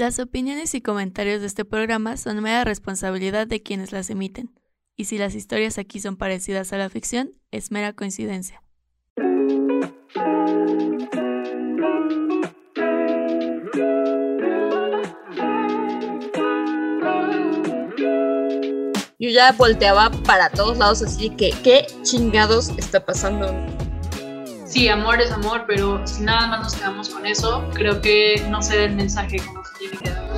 Las opiniones y comentarios de este programa son mera responsabilidad de quienes las emiten, y si las historias aquí son parecidas a la ficción, es mera coincidencia. Yo ya volteaba para todos lados así que, ¿qué chingados está pasando? Sí, amor es amor, pero si nada más nos quedamos con eso, creo que no se da el mensaje como se tiene que dar.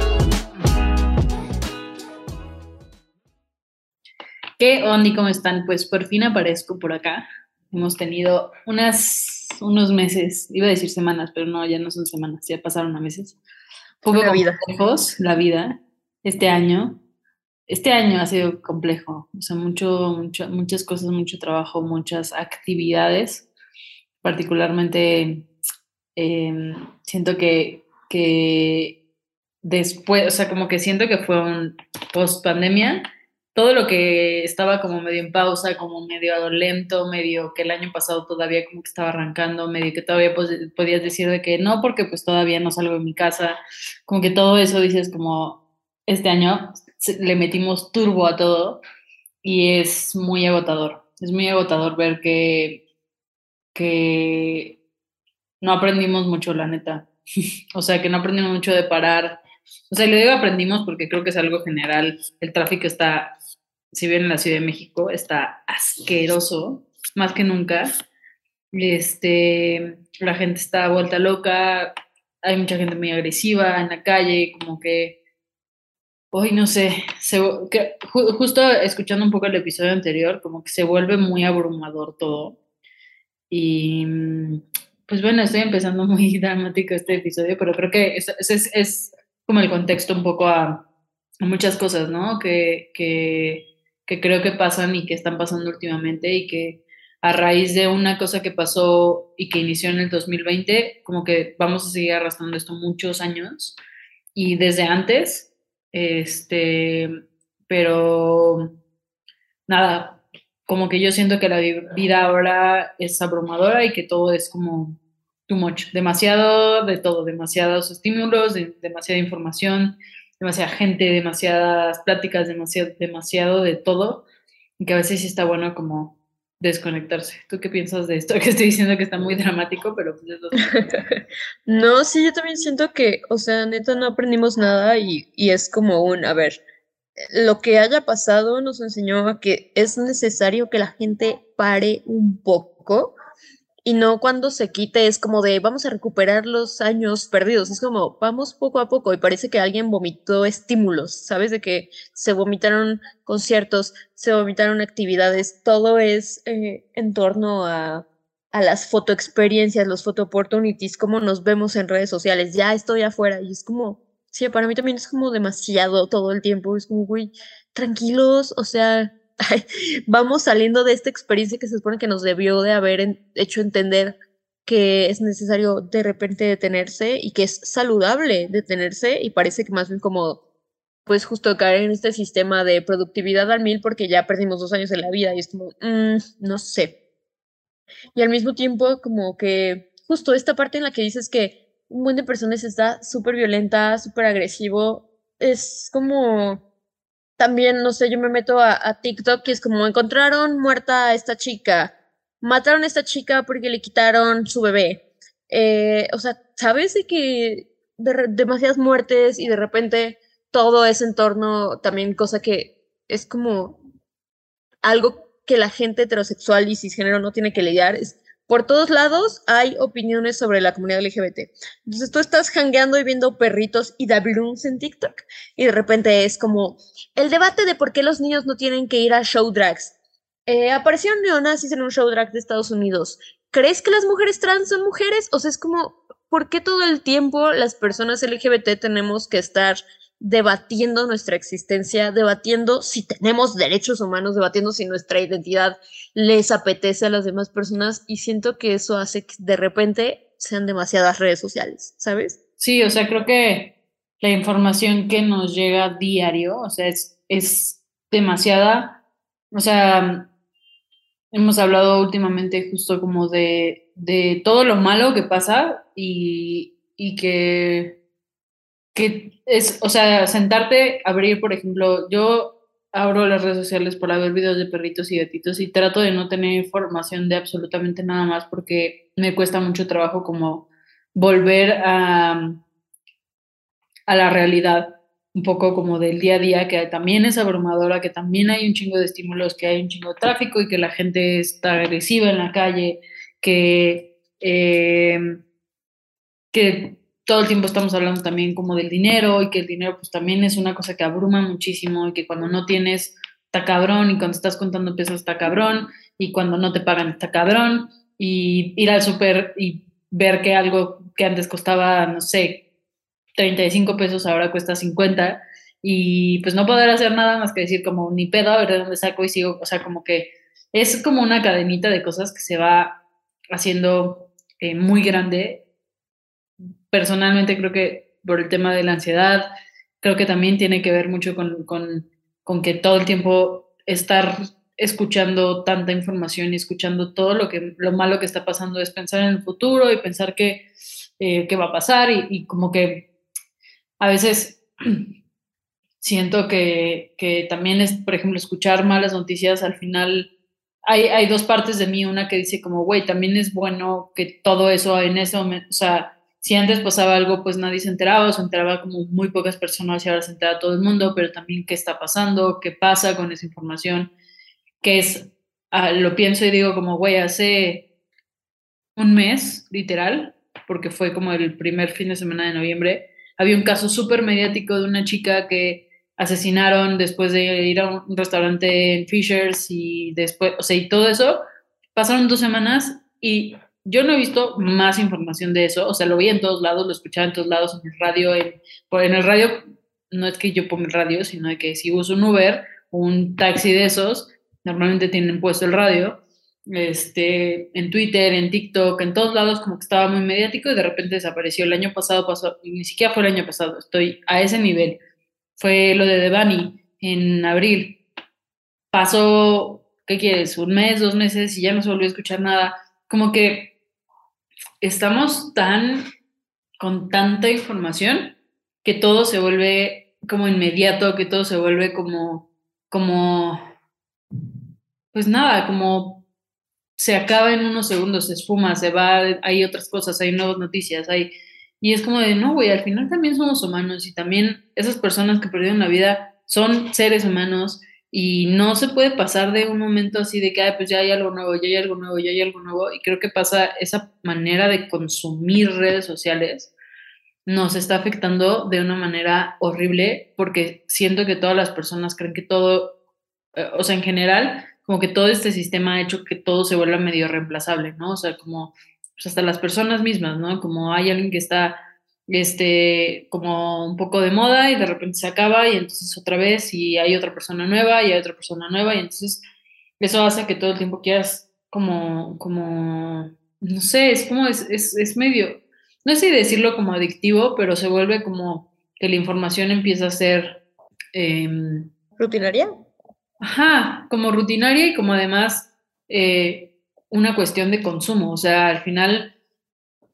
¿Qué onda cómo están? Pues por fin aparezco por acá. Hemos tenido unas, unos meses, iba a decir semanas, pero no, ya no son semanas, ya pasaron a meses. Un poco la vida. la vida, este año este año ha sido complejo, o sea, mucho, mucho, muchas cosas, mucho trabajo, muchas actividades, particularmente em, siento que, que después, o sea, como que siento que fue un post pandemia, todo lo que estaba como medio en pausa, como medio lento, medio que el año pasado todavía como que estaba arrancando, medio que todavía podías decir de que no, porque pues todavía no salgo de mi casa, como que todo eso dices como este año le metimos turbo a todo y es muy agotador. Es muy agotador ver que, que no aprendimos mucho, la neta. o sea, que no aprendimos mucho de parar. O sea, le digo aprendimos porque creo que es algo general. El tráfico está, si bien en la Ciudad de México, está asqueroso, más que nunca. Este, la gente está vuelta loca, hay mucha gente muy agresiva en la calle, como que Hoy no sé, justo escuchando un poco el episodio anterior, como que se vuelve muy abrumador todo. Y mm, pues bueno, estoy empezando muy dramático este episodio, pero creo que es, es, como el contexto un poco a, muchas cosas, ¿no? Que, que, que creo que pasan y que están pasando últimamente y que a raíz de una cosa que pasó y que inició en el 2020, como que vamos a seguir arrastrando esto muchos años. Y desde antes, este, pero nada, como que yo siento que la vida ahora es abrumadora y que todo es como too much, demasiado de todo, demasiados estímulos, demasiada información, demasiada gente, demasiadas pláticas, demasiado, demasiado de todo, y que a veces sí está bueno como desconectarse. ¿Tú qué piensas de esto? Que estoy diciendo que está muy dramático, pero pues es No, sí, yo también siento que, o sea, neta, no aprendimos nada y, y es como un, a ver, lo que haya pasado nos enseñó a que es necesario que la gente pare un poco y no cuando se quite es como de vamos a recuperar los años perdidos, es como vamos poco a poco y parece que alguien vomitó estímulos, ¿sabes? De que se vomitaron conciertos, se vomitaron actividades, todo es eh, en torno a, a las fotoexperiencias, los photo opportunities, cómo nos vemos en redes sociales, ya estoy afuera y es como, sí, para mí también es como demasiado todo el tiempo, es como, güey, tranquilos, o sea, vamos saliendo de esta experiencia que se supone que nos debió de haber hecho entender que es necesario de repente detenerse y que es saludable detenerse y parece que más bien como pues justo caer en este sistema de productividad al mil porque ya perdimos dos años en la vida y es como, mm, no sé. Y al mismo tiempo como que justo esta parte en la que dices que un buen de personas está súper violenta, súper agresivo, es como también, no sé, yo me meto a, TikTok y es como encontraron muerta a esta chica, mataron a esta chica porque le quitaron su bebé. Eh, o sea, ¿sabes de que demasiadas muertes y de repente todo es en torno también cosa que es como algo que la gente heterosexual y cisgénero no tiene que lidiar? Es por todos lados hay opiniones sobre la comunidad LGBT. Entonces tú estás hangueando y viendo perritos y doubloons en TikTok y de repente es como el debate de por qué los niños no tienen que ir a show drags. Eh, aparecieron neonazis en un show drag de Estados Unidos. ¿Crees que las mujeres trans son mujeres? O sea, es como, ¿por qué todo el tiempo las personas LGBT tenemos que estar debatiendo nuestra existencia, debatiendo si tenemos derechos humanos, debatiendo si nuestra identidad les apetece a las demás personas y siento que eso hace que de repente sean demasiadas redes sociales, ¿sabes? Sí, o sea, creo que la información que nos llega diario, o sea, es, es demasiada, o sea, hemos hablado últimamente justo como de, de todo lo malo que pasa y, y que que es, o sea, sentarte, abrir, por ejemplo, yo abro las redes sociales para ver videos de perritos y gatitos y trato de no tener información de absolutamente nada más porque me cuesta mucho trabajo como volver a, a la realidad, un poco como del día a día, que también es abrumadora, que también hay un chingo de estímulos, que hay un chingo de tráfico y que la gente está agresiva en la calle, que, eh, que todo el tiempo estamos hablando también como del dinero y que el dinero pues también es una cosa que abruma muchísimo y que cuando no tienes está cabrón y cuando estás contando pesos está cabrón y cuando no te pagan está cabrón. Y ir al súper y ver que algo que antes costaba, no sé, 35 pesos ahora cuesta 50 y pues no poder hacer nada más que decir como ni pedo a ver de dónde saco y sigo, o sea, como que es como una cadenita de cosas que se va haciendo eh, muy grande personalmente creo que por el tema de la ansiedad, creo que también tiene que ver mucho con, con, que todo el tiempo estar escuchando tanta información y escuchando todo lo que lo malo que está pasando es pensar en el futuro y pensar que eh, qué va a pasar y, y, como que a veces siento que, que, también es, por ejemplo, escuchar malas noticias al final hay, hay dos partes de mí, una que dice como, güey, también es bueno que todo eso en ese momento, o sea, si antes pasaba algo, pues nadie se enteraba, se enteraba como muy pocas personas y ahora se entera todo el mundo, pero también qué está pasando, qué pasa con esa información, que es, ah, lo pienso y digo como, güey, hace un mes, literal, porque fue como el primer fin de semana de noviembre, había un caso súper mediático de una chica que asesinaron después de ir a un restaurante en Fishers y después, o sea, y todo eso, pasaron dos semanas y yo no he visto más información de eso, o sea, lo vi en todos lados, lo escuchaba en todos lados, en el radio, en, en el radio, no es que yo ponga el radio, sino que si uso un Uber, un taxi de esos, normalmente tienen puesto el radio, este, en Twitter, en TikTok, en todos lados, como que estaba muy mediático y de repente desapareció. El año pasado pasó, ni siquiera fue el año pasado, estoy a ese nivel. Fue lo de Devani en abril. Pasó, ¿qué quieres? Un mes, dos meses y ya no se volvió a escuchar nada. Como que estamos tan con tanta información que todo se vuelve como inmediato, que todo se vuelve como, como, pues nada, como se acaba en unos segundos, se esfuma, se va, hay otras cosas, hay nuevas noticias, hay, y es como de, no, güey, al final también somos humanos y también esas personas que perdieron la vida son seres humanos y no se puede pasar de un momento así de que, pues ya hay algo nuevo, ya hay algo nuevo, ya hay algo nuevo. Y creo que pasa esa manera de consumir redes sociales nos está afectando de una manera horrible porque siento que todas las personas creen que todo, eh, o sea, en general, como que todo este sistema ha hecho que todo se vuelva medio reemplazable, ¿no? O sea, como pues hasta las personas mismas, ¿no? Como hay alguien que está este, como un poco de moda y de repente se acaba y entonces otra vez y hay otra persona nueva y hay otra persona nueva y entonces eso hace que todo el tiempo quieras como, como, no sé, es como, es, es, medio, no sé decirlo como adictivo, pero se vuelve como que la información empieza a ser... Em, ¿Rutinaria? Ajá, como rutinaria y como además eh, una cuestión de consumo, o sea, al final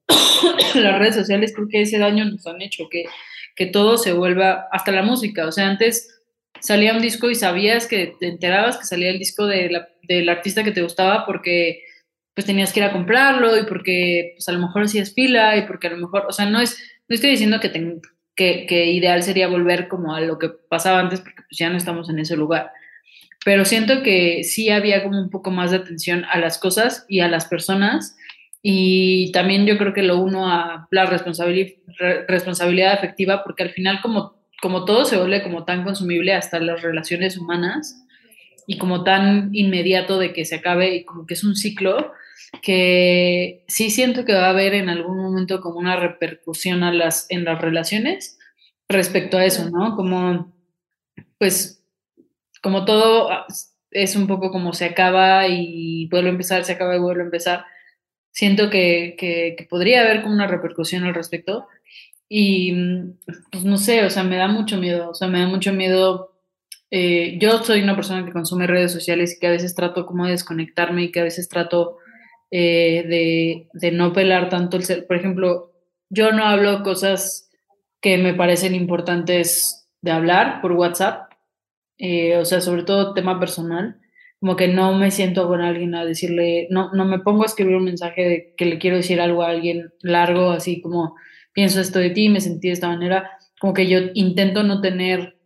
las redes sociales creo que ese daño nos han hecho, que, que todo se vuelva, hasta la música, o sea, antes salía un disco y sabías que te enterabas que salía el disco de la, del artista que te gustaba porque pues tenías que ir a comprarlo y porque pues a lo mejor hacías fila y porque a lo mejor, o sea, no es, no estoy diciendo que, que, ideal sería volver como a lo que pasaba antes porque pues ya no estamos en ese lugar, pero siento que sí había como un poco más de atención a las cosas y a las personas y también yo creo que lo uno a la responsabilidad, responsabilidad afectiva, porque al final como, como todo se vuelve como tan consumible hasta las relaciones humanas y como tan inmediato de que se acabe y como que es un ciclo, que sí siento que va a haber en algún momento como una repercusión a las, en las relaciones respecto a eso, ¿no? Como, pues, como todo es un poco como se acaba y vuelve a empezar, se acaba y vuelve a empezar siento que, que, podría haber como una repercusión al respecto. Y pues no sé, o sea, me da mucho miedo, o sea, me da mucho miedo. Eh, yo soy una persona que consume redes sociales y que a veces trato como de desconectarme y que a veces trato eh, de, de, no pelar tanto el ser. Por ejemplo, yo no hablo cosas que me parecen importantes de hablar por WhatsApp, eh, o sea, sobre todo tema personal, como que no me siento con alguien a decirle, no, no me pongo a escribir un mensaje de que le quiero decir algo a alguien largo, así como pienso esto de ti, me sentí de esta manera, como que yo intento no tener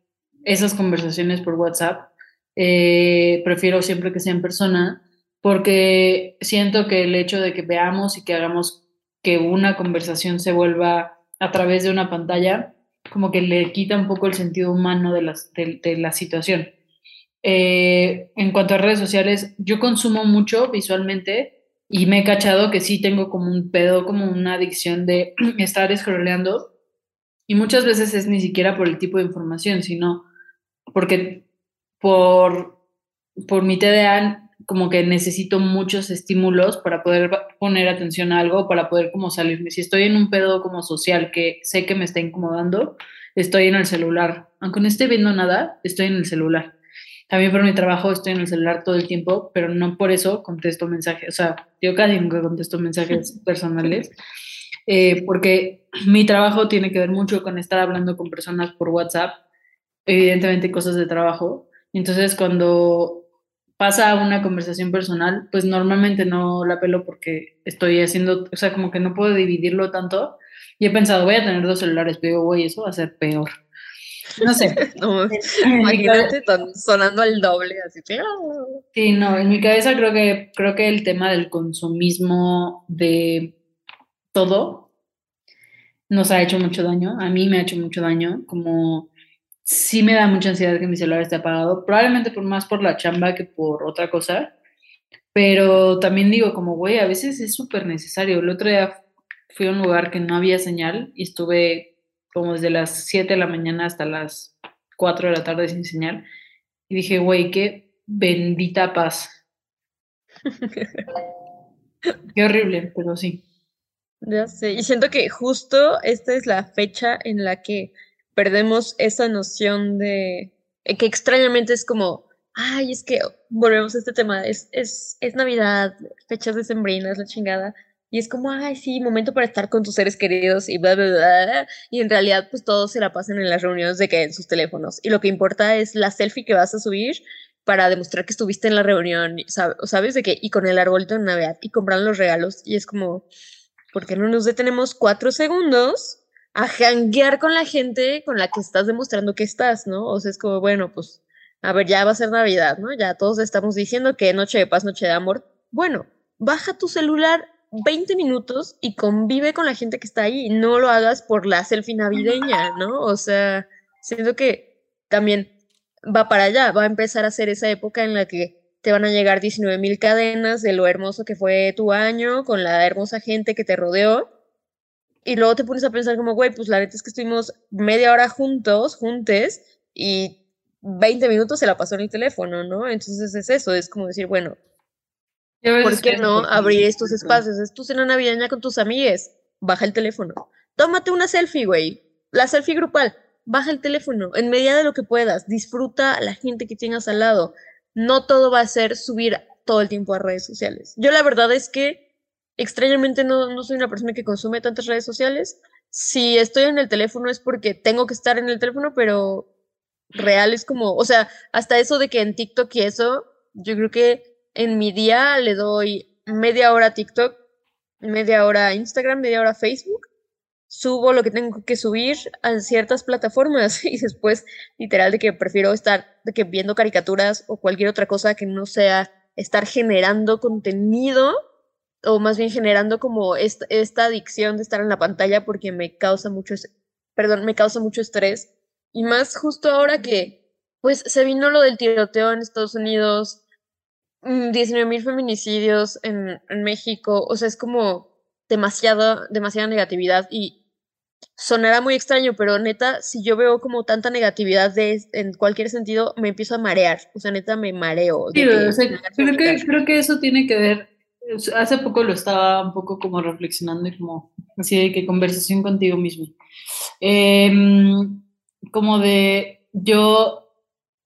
esas conversaciones por WhatsApp, eh, prefiero siempre que sea en persona, porque siento que el hecho de que veamos y que hagamos que una conversación se vuelva a través de una pantalla, como que le quita un poco el sentido humano de, las, de, la situación. Eh, en cuanto a redes sociales, yo consumo mucho visualmente y me he cachado que sí tengo como un pedo, como una adicción de estar scrolleando y muchas veces es ni siquiera por el tipo de información, sino porque por, por mi TDA como que necesito muchos estímulos para poder poner atención a algo, para poder como salirme. Si estoy en un pedo como social que sé que me está incomodando, estoy en el celular. Aunque no esté viendo nada, estoy en el celular. También por mi trabajo estoy en el celular todo el tiempo, pero no por eso contesto mensajes. O sea, yo casi nunca contesto mensajes personales, eh, porque mi trabajo tiene que ver mucho con estar hablando con personas por WhatsApp, evidentemente cosas de trabajo. Entonces, cuando pasa una conversación personal, pues normalmente no la pelo porque estoy haciendo, o sea, como que no puedo dividirlo tanto. Y he pensado, voy a tener dos celulares, pero digo, güey, eso va a ser peor. No sé. imagínate sonando al doble, así. Sí, no, en mi cabeza creo que, creo que el tema del consumismo de todo nos ha hecho mucho daño. A mí me ha hecho mucho daño, como sí me da mucha ansiedad que mi celular esté apagado, probablemente por más por la chamba que por otra cosa, pero también digo como, güey, a veces es súper necesario. El otro día fui a un lugar que no había señal y estuve como desde las 7 de la mañana hasta las 4 de la tarde sin señal y dije, güey, qué bendita paz. qué horrible, pero sí. Ya sé, y siento que justo esta es la fecha en la que perdemos esa noción de eh, que extrañamente es como, ay, es que volvemos a este tema, es, es, es Navidad, fechas decembrinas, la chingada. Y es como, ay, sí, momento para estar con tus seres queridos y bla, bla, bla. Y en realidad, pues todos se la pasan en las reuniones de que en sus teléfonos. Y lo que importa es la selfie que vas a subir para demostrar que estuviste en la reunión, ¿sabes? De que, y con el arbolito de Navidad y compran los regalos. Y es como, ¿por qué no nos detenemos cuatro segundos a janguear con la gente con la que estás demostrando que estás, ¿no? O sea, es como, bueno, pues, a ver, ya va a ser Navidad, ¿no? Ya todos estamos diciendo que noche de paz, noche de amor. Bueno, baja tu celular 20 minutos y convive con la gente que está ahí. No lo hagas por la selfie navideña, ¿no? O sea, siento que también va para allá, va a empezar a ser esa época en la que te van a llegar 19 mil cadenas de lo hermoso que fue tu año, con la hermosa gente que te rodeó y luego te pones a pensar como, güey, pues la neta es que estuvimos media hora juntos, juntes, y 20 minutos se la pasó en el teléfono, ¿no? Entonces es eso, es como decir, bueno, ¿por qué no abrir estos espacios? Es tu cena navideña con tus amigues, baja el teléfono. Tómate una selfie, güey, la selfie grupal, baja el teléfono, en medida de lo que puedas, disfruta a la gente que tienes al lado. No todo va a ser subir todo el tiempo a redes sociales. Yo la verdad es que extrañamente no, no soy una persona que consume tantas redes sociales. Si estoy en el teléfono es porque tengo que estar en el teléfono, pero real es como, o sea, hasta eso de que en TikTok y eso, yo creo que en mi día le doy media hora a TikTok, media hora a Instagram, media hora a Facebook, subo lo que tengo que subir a ciertas plataformas y después literal de que prefiero estar que viendo caricaturas o cualquier otra cosa que no sea estar generando contenido o más bien generando como esta, esta, adicción de estar en la pantalla porque me causa mucho, perdón, me causa mucho estrés. Y más justo ahora que, pues, se vino lo del tiroteo en Estados Unidos, 19 mm, mil feminicidios en, en, México, o sea, es como demasiada, demasiada negatividad y sonará muy extraño, pero neta, si yo veo como tanta negatividad de, en cualquier sentido, me empiezo a marear, o sea, neta, me mareo. Sí, creo, que, creo que eso tiene que ver hace poco lo estaba un poco como reflexionando y como así de que conversación contigo mismo. Em, como de yo,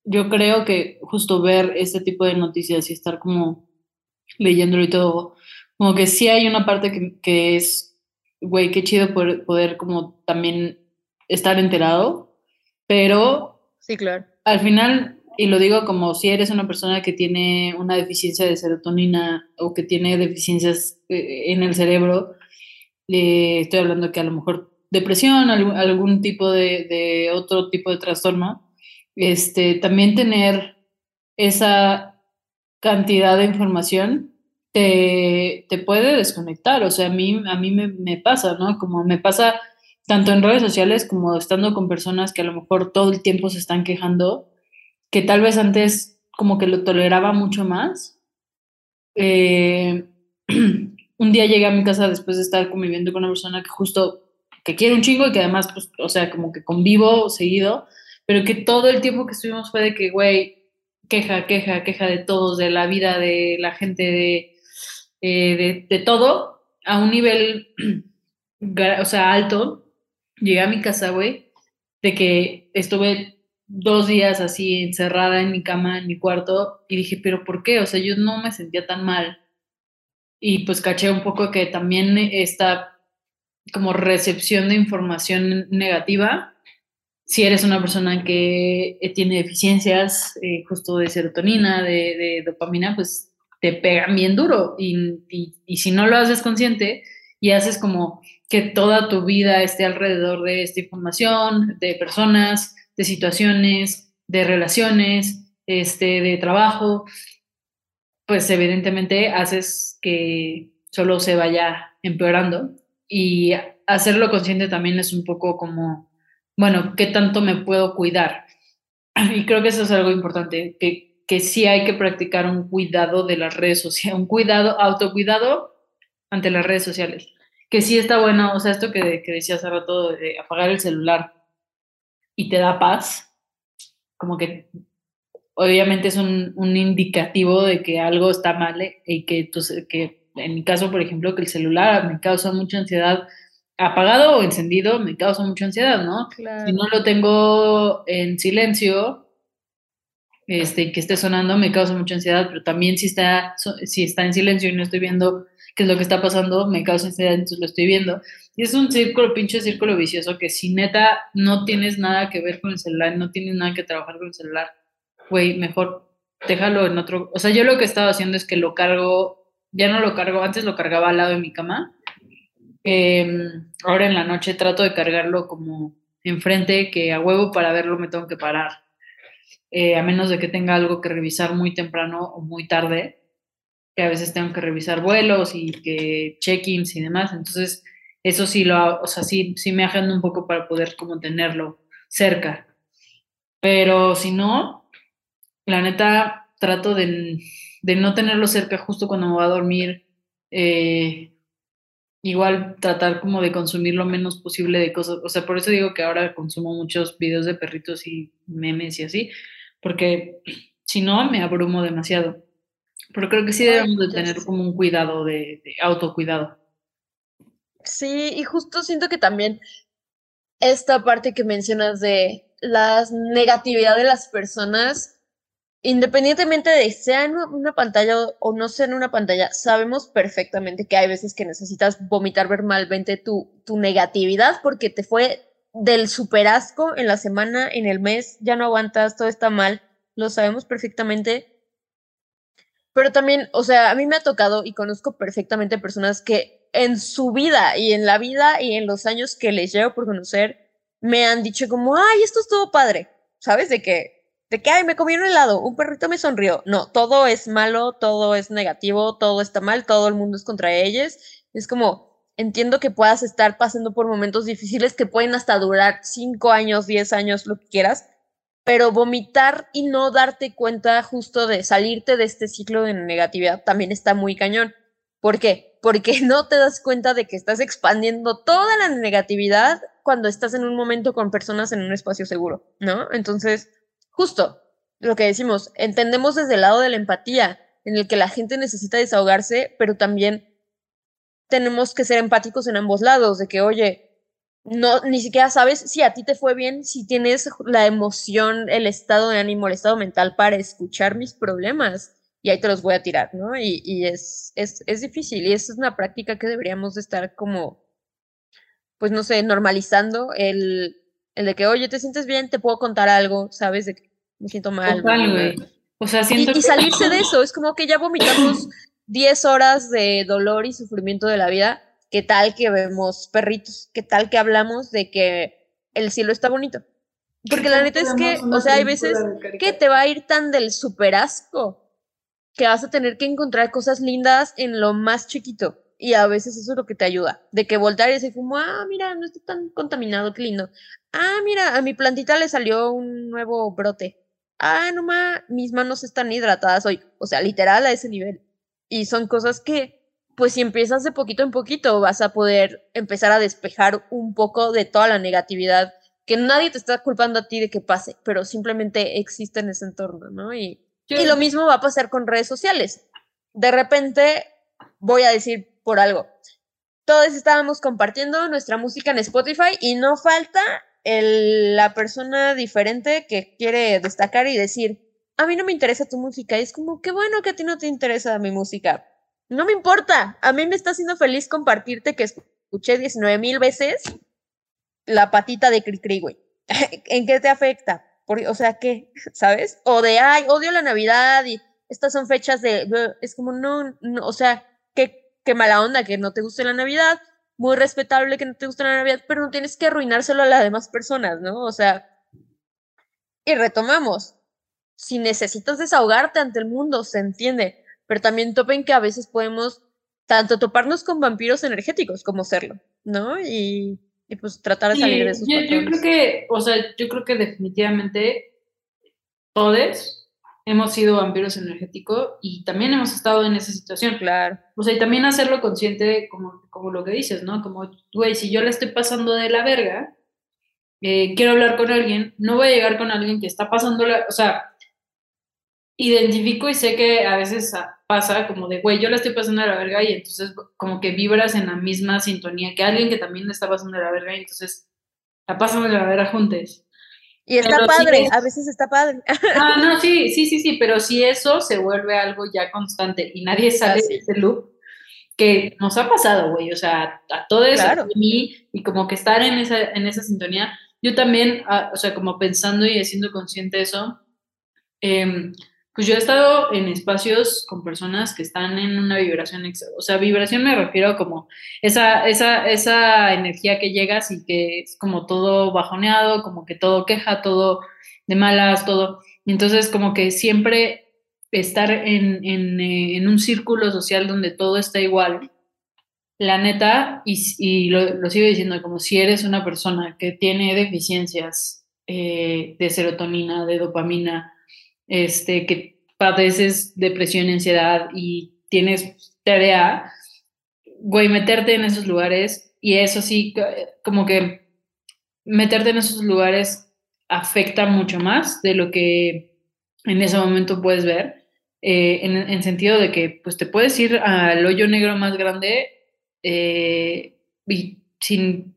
yo creo que justo ver este tipo de noticias y estar como leyéndolo y todo, como que sí hay una parte que, que es, güey, qué chido poder, poder como también estar enterado, pero Sí, claro. al final, y lo digo como si eres una persona que tiene una deficiencia de serotonina o que tiene deficiencias eh, en el cerebro, eh, estoy hablando que a lo mejor depresión, algún, algún tipo de, de otro tipo de trastorno, este, también tener esa cantidad de información te, te puede desconectar. O sea, a mí, a mí me, pasa, ¿no? Como me pasa tanto en redes sociales como estando con personas que a lo mejor todo el tiempo se están quejando, que tal vez antes como que lo toleraba mucho más. Eh, un día llegué a mi casa después de estar conviviendo con una persona que justo, que quiere un chingo y que además, pues, o sea, como que convivo seguido, pero que todo el tiempo que estuvimos fue de que, güey, queja, queja, queja de todos, de la vida, de la gente, de, eh, de, todo, a un nivel, o sea, alto. Llegué a mi casa, güey, de que estuve dos días así encerrada en mi cama, en mi cuarto, y dije, pero ¿por qué? O sea, yo no me sentía tan mal. Y pues caché un poco que también esta como recepción de información negativa, si eres una persona que eh, tiene deficiencias eh, justo de serotonina, de, dopamina, pues te pegan bien duro. Y, y, y si no lo haces consciente y haces como que toda tu vida esté alrededor de esta información, de personas, de situaciones, de relaciones, este, de trabajo, pues evidentemente haces que solo se vaya empeorando. Y hacerlo consciente también es un poco como, bueno, ¿qué tanto me puedo cuidar? Y creo que eso es algo importante, que, que sí hay que practicar un cuidado de las redes sociales, un cuidado, autocuidado ante las redes sociales. Que sí está bueno, o sea, esto que, que decía hace rato de apagar el celular y te da paz, como que obviamente es un, un indicativo de que algo está mal eh, y que, tú, que en mi caso, por ejemplo, que el celular me causa mucha ansiedad, apagado o encendido, me causa mucha ansiedad, ¿no? Claro. Si no lo tengo en silencio, este, que esté sonando, me causa mucha ansiedad, pero también si está, si está en silencio y no estoy viendo qué es lo que está pasando, me causa ansiedad, entonces lo estoy viendo. Y es un círculo, pinche círculo vicioso, que si neta no tienes nada que ver con el celular, no tienes nada que trabajar con el celular, güey, mejor déjalo en otro. O sea, yo lo que estaba haciendo es que lo cargo, ya no lo cargo, antes lo cargaba al lado de mi cama. Eh, ahora en la noche trato de cargarlo como enfrente, que a huevo para verlo me tengo que parar. Eh, a menos de que tenga algo que revisar muy temprano o muy tarde, que a veces tengo que revisar vuelos y que check-ins y demás. Entonces, eso sí lo o sea, sí, sí me agendo un poco para poder como tenerlo cerca. Pero si no, la neta, trato de, de no tenerlo cerca justo cuando me voy a dormir. Eh, igual tratar como de consumir lo menos posible de cosas. O sea, por eso digo que ahora consumo muchos videos de perritos y memes y así, porque si no, me abrumo demasiado. Pero creo que sí debemos de tener como un cuidado de, de autocuidado. Sí, y justo siento que también esta parte que mencionas de la negatividad de las personas, independientemente de sea en una pantalla o no sea en una pantalla, sabemos perfectamente que hay veces que necesitas vomitar verbalmente tu, tu negatividad porque te fue del superasco en la semana, en el mes, ya no aguantas, todo está mal, lo sabemos perfectamente. Pero también, o sea, a mí me ha tocado y conozco perfectamente personas que en su vida y en la vida y en los años que les llevo por conocer, me han dicho como, ay, esto estuvo padre, ¿sabes? De que, de que, ay, me comí un helado, un perrito me sonrió. No, todo es malo, todo es negativo, todo está mal, todo el mundo es contra ellos. Es como, entiendo que puedas estar pasando por momentos difíciles que pueden hasta durar cinco años, diez años, lo que quieras, pero vomitar y no darte cuenta justo de salirte de este ciclo de negatividad también está muy cañón. ¿Por qué? Porque no te das cuenta de que estás expandiendo toda la negatividad cuando estás en un momento con personas en un espacio seguro, ¿no? Entonces, justo lo que decimos, entendemos desde el lado de la empatía, en el que la gente necesita desahogarse, pero también tenemos que ser empáticos en ambos lados, de que, oye, no, ni siquiera sabes si a ti te fue bien, si tienes la emoción, el estado de ánimo, el estado mental para escuchar mis problemas y ahí te los voy a tirar, ¿no? Y, es, es, es, difícil y esa es una práctica que deberíamos de estar como, pues no sé, normalizando el El de que, oye, ¿te sientes bien? Te puedo contar algo, ¿sabes? De que me siento mal. Total, güey. O sea, Y, siento y que- salirse de eso, es como que ya vomitamos 10 horas de dolor y sufrimiento de la vida. ¿Qué tal que vemos perritos? ¿Qué tal que hablamos de que el cielo está bonito? Porque la neta es que, o sea, hay veces que te va a ir tan del super asco que vas a tener que encontrar cosas lindas en lo más chiquito. Y a veces eso es lo que te ayuda. De que voltar y decir como, ah, mira, no está tan contaminado, qué lindo. Ah, mira, a mi plantita le salió un nuevo brote. Ah, no ma, mis manos están hidratadas hoy. O sea, literal a ese nivel. Y son cosas que, pues si empiezas de poquito en poquito, vas a poder empezar a despejar un poco de toda la negatividad que nadie te está culpando a ti de que pase, pero simplemente existe en ese entorno, ¿no? Y, y lo mismo va a pasar con redes sociales. De repente, voy a decir por algo, todos estábamos compartiendo nuestra música en Spotify y no falta la persona diferente que quiere destacar y decir, a mí no me interesa tu música. Es como, qué bueno que a ti no te interesa mi música. No me importa. A mí me está haciendo feliz compartirte que escuché 19 mil veces la patita de Cricri, güey. ¿En qué te afecta? Por- o sea, ¿qué? ¿Sabes? O de, ay, odio la Navidad y estas son fechas de... Es como, no, no o sea, qué, qué mala onda que no te guste la Navidad. Muy respetable que no te guste la Navidad, pero no tienes que arruinárselo a las demás personas, ¿no? O sea, y retomamos. Si necesitas desahogarte ante el mundo, se entiende, pero también topen que a veces podemos tanto toparnos con vampiros energéticos como serlo, ¿no? Y, y pues tratar de salir de esos Sí, yo, yo creo que, o sea, yo creo que definitivamente todos hemos sido vampiros energéticos y también hemos estado en esa situación. Claro. O sea, y también hacerlo consciente, como, como lo que dices, ¿no? Como, güey, si yo la estoy pasando de la verga, eh, quiero hablar con alguien, no voy a llegar con alguien que está pasando la, o sea, identifico y sé que a veces pasa como de, güey, yo la estoy pasando de la verga y entonces como que vibras en la misma sintonía que alguien que también le está pasando de la verga y entonces la pasan de la verga juntos. Y está Pero sí padre, es- a veces está padre. Ah, no, sí, sí, sí, sí, pero si eso se vuelve algo ya constante y nadie sale sí. de ese loop, que nos ha pasado, güey, o sea, a todos, Claro. a mí, y como que estar en esa, en esa sintonía, yo también, ah, o sea, como pensando y haciendo consciente eso, em, pues yo he estado en espacios con personas que están en una vibración, ex- o sea, vibración me refiero como esa, esa, esa energía que llegas y que es como todo bajoneado, como que todo queja, todo de malas, todo. Entonces como que siempre estar en, en, eh, en un círculo social donde todo está igual, la neta, y, y lo, lo sigo diciendo, como si eres una persona que tiene deficiencias eh, de serotonina, de dopamina, este, que padeces depresión ansiedad y tienes TDA, güey, meterte en esos lugares y eso sí, c- como que meterte en esos lugares afecta mucho más de lo que en ese momento puedes ver, eh, en, en sentido de que pues te puedes ir al hoyo negro más grande eh, y sin,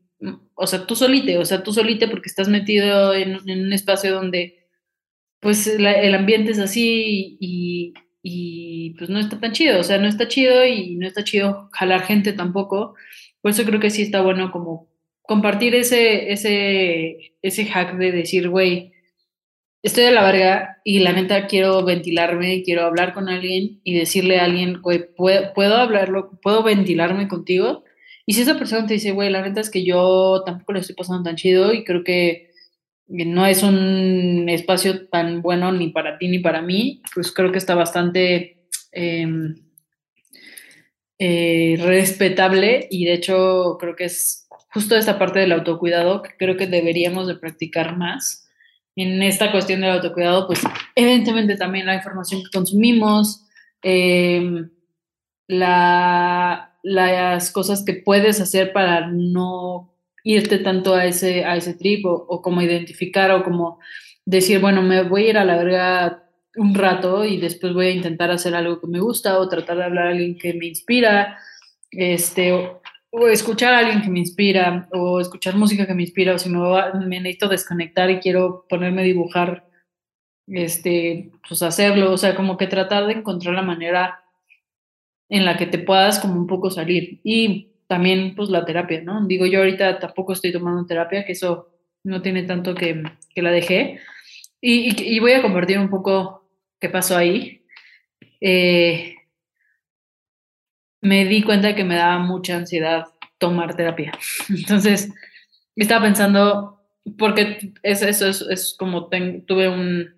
o sea, tú solite, o sea, tú solite porque estás metido en un espacio donde pues el ambiente es así y, y, pues no está tan chido, o sea, no está chido y no está chido jalar gente tampoco. Por eso creo que sí está bueno como compartir ese, ese, ese hack de decir, güey, estoy de la verga y la neta quiero ventilarme, quiero hablar con alguien y decirle a alguien, güey, ¿puedo, puedo hablarlo, puedo ventilarme contigo? Y si esa persona te dice, güey, la neta es que yo tampoco lo estoy pasando tan chido y creo que no es un espacio tan bueno ni para ti ni para mí, pues creo que está bastante eh, eh, respetable y de hecho creo que es justo esta parte del autocuidado que creo que deberíamos de practicar más. En esta cuestión del autocuidado, pues evidentemente también la información que consumimos, eh, la, las cosas que puedes hacer para no irte tanto a ese, a ese trip o, como identificar o como decir, bueno, me voy a ir a la verga un rato y después voy a intentar hacer algo que me gusta o tratar de hablar a alguien que me inspira, este, o, o escuchar a alguien que me inspira o escuchar música que me inspira o si va- me necesito desconectar y quiero ponerme a dibujar, este, pues hacerlo, o sea, como que tratar de encontrar la manera en la que te puedas como un poco salir. Y también pues la terapia, ¿no? Digo, yo ahorita tampoco estoy tomando terapia, que eso no tiene tanto que, que la dejé. Y, y, voy a compartir un poco qué pasó ahí. Eh, me di cuenta que me daba mucha ansiedad tomar terapia. Entonces, estaba pensando, porque es, eso es, es como tuve un,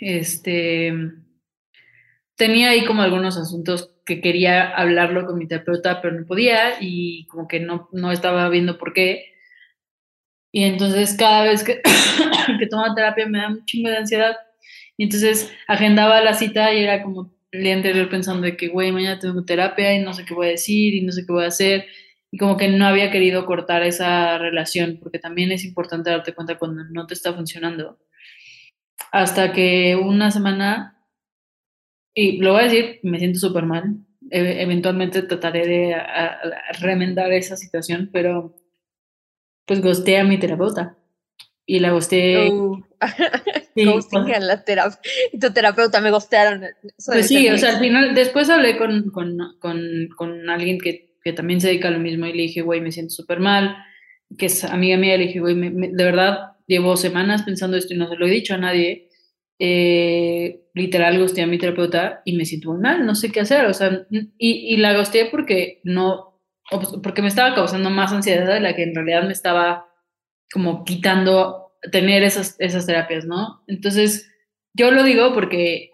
este, tenía ahí como algunos asuntos que quería hablarlo con mi terapeuta, pero no podía y como que no, no estaba viendo por qué. Y entonces cada vez que, que terapia me da un chingo de ansiedad. Y entonces agendaba la cita y era como el día anterior pensando de que, güey, mañana tengo terapia y no sé qué voy a decir y no sé qué voy a hacer. Y como que no había querido cortar esa relación, porque también es importante darte cuenta cuando no te está funcionando. Hasta que una semana y lo voy a decir, me siento súper mal. E eventualmente trataré de remendar esa situación, pero pues gosté a mi terapeuta. Y la gosté. Uh, ghosting a la terapeuta. Y tu terapeuta me gostearon. pues sí, o sea, al final, después hablé con, con, con, con alguien que, que, también se dedica a lo mismo y le dije, güey, me siento súper mal. Que es amiga mía, le dije, güey, de verdad llevo semanas pensando esto y no se lo he dicho a nadie eh, literal gosté a mi terapeuta y me siento muy mal, no sé qué hacer, o sea, y, y la gosté porque no, porque me estaba causando más ansiedad de la que en realidad me estaba como quitando tener esas, esas terapias, ¿no? Entonces, yo lo digo porque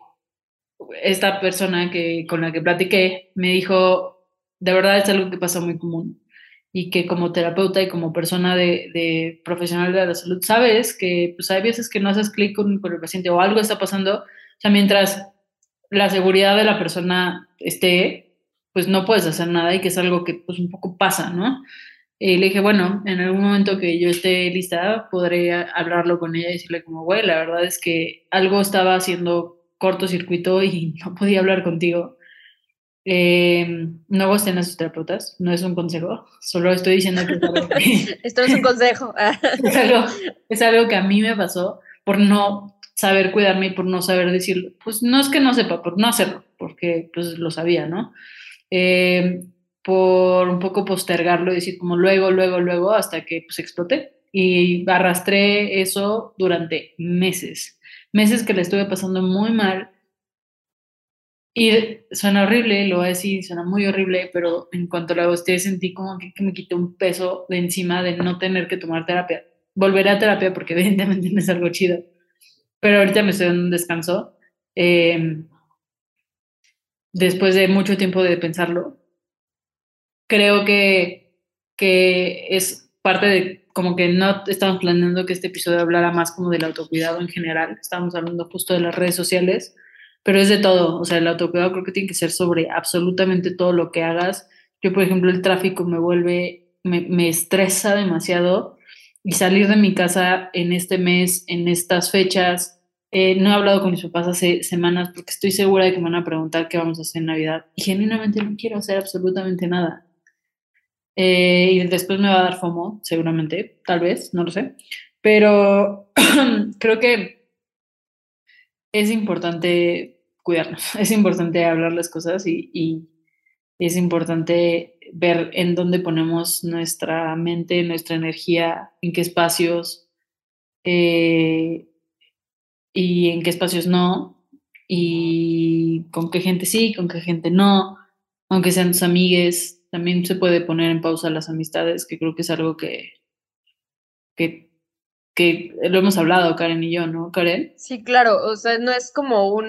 esta persona que, con la que platiqué me dijo, de verdad es algo que pasa muy común y que como terapeuta y como persona de, de, profesional de la salud sabes que pues hay veces que no haces clic con, con, el paciente o algo está pasando, o sea, mientras la seguridad de la persona esté, pues no puedes hacer nada y que es algo que pues un poco pasa, ¿no? Y le dije, bueno, en algún momento que yo esté lista, podré hablarlo con ella y decirle como, güey, la verdad es que algo estaba haciendo cortocircuito y no podía hablar contigo eh, no gusten a sus terapeutas, no es un consejo, solo estoy diciendo que... Esto es un consejo. es, algo, es algo que a mí me pasó por no saber cuidarme y por no saber decir, pues no es que no sepa, por no hacerlo, porque pues lo sabía, ¿no? Eh, por un poco postergarlo y decir como luego, luego, luego, hasta que pues exploté. Y arrastré eso durante meses, meses que le estuve pasando muy mal, y suena horrible, lo voy a decir, suena muy horrible, pero en cuanto lo hago, usted sentí como que, me quité un peso de encima de no tener que tomar terapia. Volveré a terapia porque evidentemente no es algo chido, pero ahorita me estoy en un descanso. Em, después de mucho tiempo de pensarlo, creo que, que es parte de como que no estamos planeando que este episodio hablara más como del autocuidado en general, estamos hablando justo de las redes sociales pero es de todo, o sea, el autocuidado creo que tiene que ser sobre absolutamente todo lo que hagas. Yo, por ejemplo, el tráfico me vuelve, me, me estresa demasiado y salir de mi casa en este mes, en estas fechas, eh, no he hablado con mis papás hace semanas porque estoy segura de que me van a preguntar qué vamos a hacer en Navidad y genuinamente no quiero hacer absolutamente nada. Eh, y después me va a dar FOMO, seguramente, tal vez, no lo sé. Pero creo que es importante cuidarnos, es importante hablar las cosas y, es importante ver en dónde ponemos nuestra mente, nuestra energía, en qué espacios eh, y en qué espacios no, y con qué gente sí, con qué gente no, aunque sean tus amigues, también se puede poner en pausa las amistades, que creo que es algo que, que que lo hemos hablado, Karen y yo, ¿no, Karen? Sí, claro, o sea, no es como un,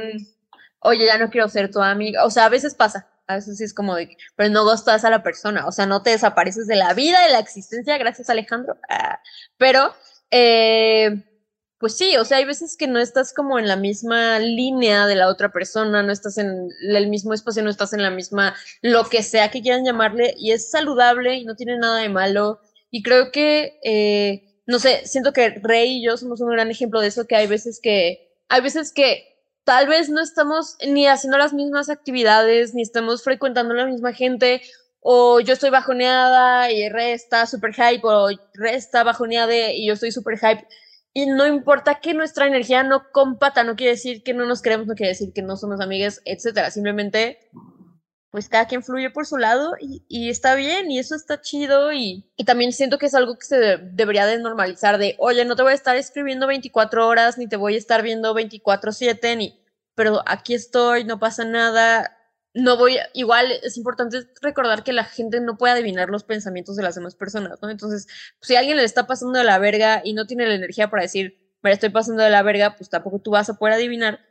oye, ya no quiero ser tu amiga, o sea, a veces pasa, a veces sí es como de, pero no gustas a la persona, o sea, no te desapareces de la vida, de la existencia, gracias Alejandro, ah, pero, eh, pues sí, o sea, hay veces que no estás como en la misma línea de la otra persona, no estás en el mismo espacio, no estás en la misma, lo que sea que quieran llamarle, y es saludable y no tiene nada de malo, y creo que... Eh, no sé, siento que Rey y yo somos un gran ejemplo de eso, que hay veces que, hay veces que tal vez no estamos ni haciendo las mismas actividades, ni estamos frecuentando la misma gente, o yo estoy bajoneada y Rey está super hype, o Rey está bajoneada y yo estoy super hype. Y no importa que nuestra energía no compata, no quiere decir que no nos queremos, no quiere decir que no somos amigas, etcétera. Simplemente pues cada quien fluye por su lado y, y está bien y eso está chido y, y, también siento que es algo que se debería de normalizar de, oye, no te voy a estar escribiendo 24 horas ni te voy a estar viendo 24/7 ni, pero aquí estoy, no pasa nada. No voy, igual es importante recordar que la gente no puede adivinar los pensamientos de las demás personas, ¿no? Entonces, si alguien le está pasando de la verga y no tiene la energía para decir, me estoy pasando de la verga, pues tampoco tú vas a poder adivinar,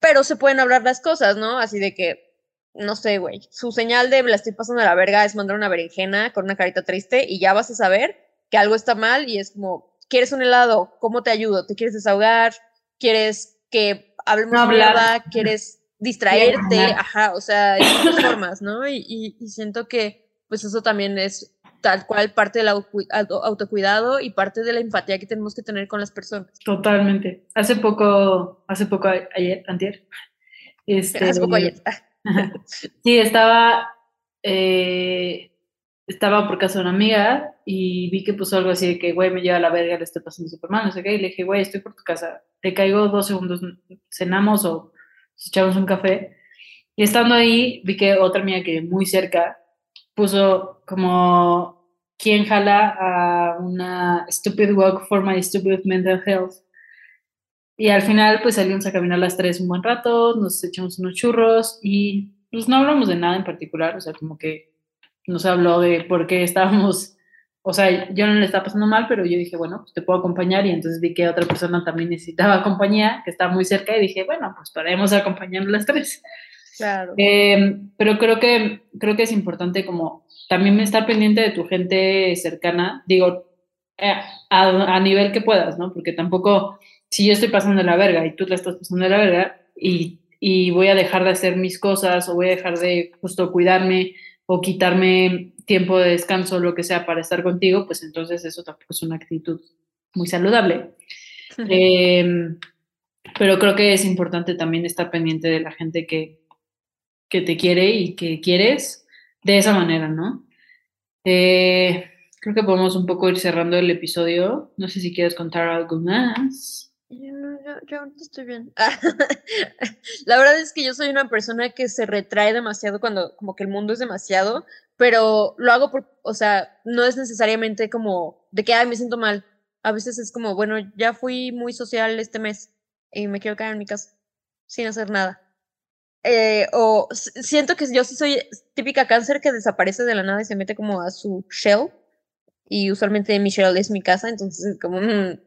pero se pueden hablar las cosas, ¿no? Así de que, no sé, güey, su señal de la estoy pasando de la verga es mandar una berenjena con una carita triste y ya vas a saber que algo está mal y es como, ¿quieres un helado? ¿Cómo te ayudo? ¿Te quieres desahogar? ¿Quieres que hablemos No nada? ¿Quieres distraerte? Ajá, o sea, hay muchas formas, ¿no? Y, y, y siento que pues eso también es tal cual parte del autocuidado y parte de la empatía que tenemos que tener con las personas. Totalmente. Hace poco, hace poco, a- ayer, antier, este, Hace poco ayer. Sí, estaba, eh, estaba por casa de una amiga y vi que puso algo así de que, güey, me lleva a la verga, le estoy pasando súper mal, no sé qué, y le dije, güey, estoy por tu casa, te caigo dos segundos, cenamos o echamos un café. Y estando ahí, vi que otra amiga que muy cerca puso como, ¿quién jala a una stupid walk for my stupid mental health? Y al final, pues salimos a caminar las tres un buen rato, nos echamos unos churros y pues no hablamos de nada en particular, o sea, como que nos habló de por qué estábamos, o sea, yo no le estaba pasando mal, pero yo dije, bueno, pues te puedo acompañar y entonces vi que otra persona también necesitaba compañía, que estaba muy cerca y dije, bueno, pues paremos a acompañarnos las tres. Claro. Eh, pero creo que, creo que es importante como también estar pendiente de tu gente cercana, digo, eh, a, a nivel que puedas, ¿no? Porque tampoco, si yo estoy pasando la verga y tú la estás pasando de la verga y, y voy a dejar de hacer mis cosas o voy a dejar de justo cuidarme o quitarme tiempo de descanso o lo que sea para estar contigo, pues entonces eso tampoco es una actitud muy saludable. Eh, pero creo que es importante también estar pendiente de la gente que, que te quiere y que quieres de esa manera, ¿no? Eh, creo que podemos un poco ir cerrando el episodio. No sé si quieres contar algo más. Yo, yo, yo ahorita estoy bien. La verdad es que yo soy una persona que se retrae demasiado cuando como que el mundo es demasiado, pero lo hago por, o sea, no es necesariamente como de que, ay, me siento mal. A veces es como, bueno, ya fui muy social este mes y me quiero quedar en mi casa sin hacer nada. Eh, o siento que yo sí soy típica cáncer que desaparece de la nada y se mete como a su shell y usualmente mi shell es mi casa, entonces es como... mm,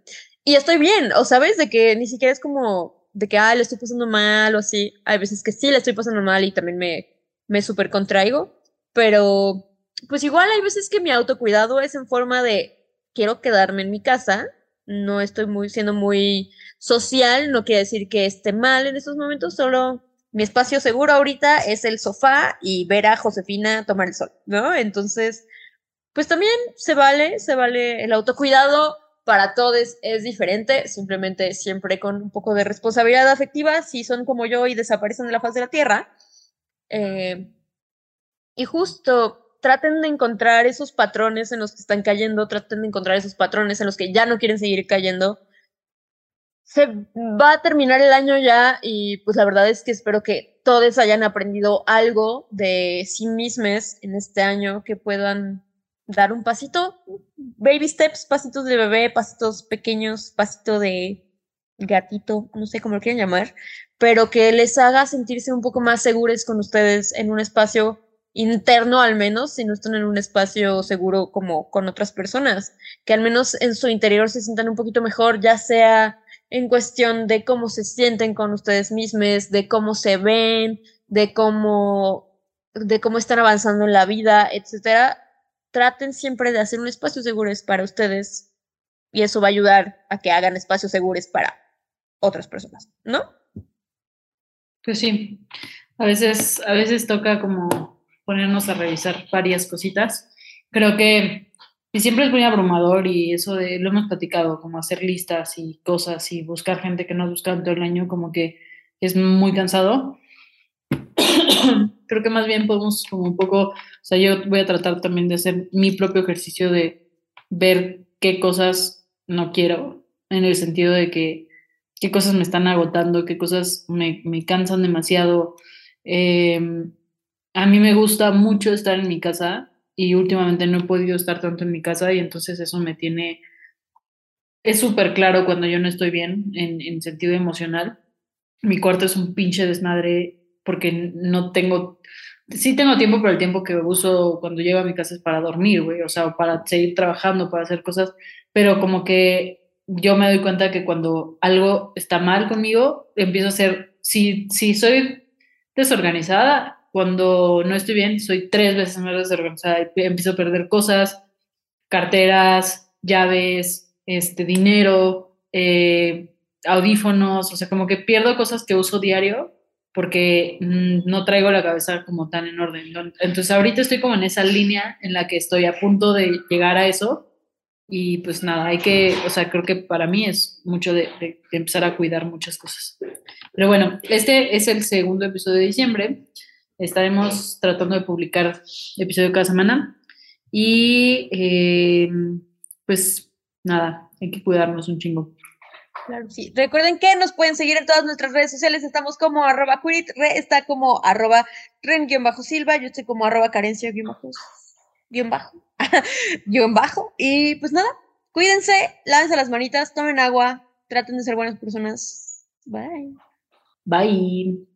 y estoy bien, o sabes, de que ni siquiera es como de que, ah, le estoy pasando mal o así. Hay veces que sí le estoy pasando mal y también me, me super contraigo, pero pues igual hay veces que mi autocuidado es en forma de quiero quedarme en mi casa, no estoy siendo muy social, no quiere decir que esté mal en estos momentos, solo mi espacio seguro ahorita es el sofá y ver a Josefina tomar el sol, ¿no? Entonces, pues también se vale, se vale el autocuidado para todos es diferente, simplemente siempre con un poco de responsabilidad afectiva, si son como yo y desaparecen de la faz de la tierra. Eh, y justo traten de encontrar esos patrones en los que están cayendo, traten de encontrar esos patrones en los que ya no quieren seguir cayendo. Se va a terminar el año ya y pues la verdad es que espero que todos hayan aprendido algo de sí mismos en este año, que puedan dar un pasito, baby steps, pasitos de bebé, pasitos pequeños, pasito de gatito, no sé cómo lo quieran llamar, pero que les haga sentirse un poco más seguros con ustedes en un espacio interno al menos, si no están en un espacio seguro como con otras personas, que al menos en su interior se sientan un poquito mejor, ya sea en cuestión de cómo se sienten con ustedes mismos, de cómo se ven, de cómo de cómo están avanzando en la vida, etcétera, traten siempre de hacer un espacio seguro para ustedes y eso va a ayudar a que hagan espacios seguros para otras personas, ¿no? Pues sí, a veces, a veces toca como ponernos a revisar varias cositas. Creo que y siempre es muy abrumador y eso de, lo hemos platicado, como hacer listas y cosas y buscar gente que no has buscado todo el año, como que es muy cansado. Creo que más bien podemos como un poco, sea, yo voy a tratar también de hacer mi propio ejercicio de ver qué cosas no quiero, en el sentido de que qué cosas me están agotando, qué cosas me, me cansan demasiado. Eh, a mí me gusta mucho estar en mi casa y últimamente no he podido estar tanto en mi casa y entonces eso me tiene, es súper claro cuando yo no estoy bien en, en sentido emocional. Mi cuarto es un pinche desmadre porque no tengo, sí tengo tiempo, pero el tiempo que uso cuando llego a mi casa es para dormir, güey, o sea, para seguir trabajando, para hacer cosas, pero como que yo me doy cuenta que cuando algo está mal conmigo, empiezo a ser, si, si soy desorganizada, cuando no estoy bien, soy tres veces más desorganizada empiezo a perder cosas, carteras, llaves, este, dinero, eh, audífonos, o sea, como que pierdo cosas que uso diario porque mm, no traigo la cabeza como tan en orden. Entonces ahorita estoy como en esa línea en la que estoy a punto de llegar a eso y pues nada, hay que, o sea, creo que para mí es mucho de, empezar a cuidar muchas cosas. Pero bueno, este es el segundo episodio de diciembre. Estaremos tratando de publicar episodio cada semana. Y eh, pues nada, hay que cuidarnos un chingo. Claro, sí. Recuerden que nos pueden seguir en todas nuestras redes sociales. Estamos como arroba curit, re está como arroba ren-silva, yo estoy como arroba carencia-bajo guion bajo, guion bajo. Y pues nada, cuídense, lávense las manitas, tomen agua, traten de ser buenas personas. Bye. Bye.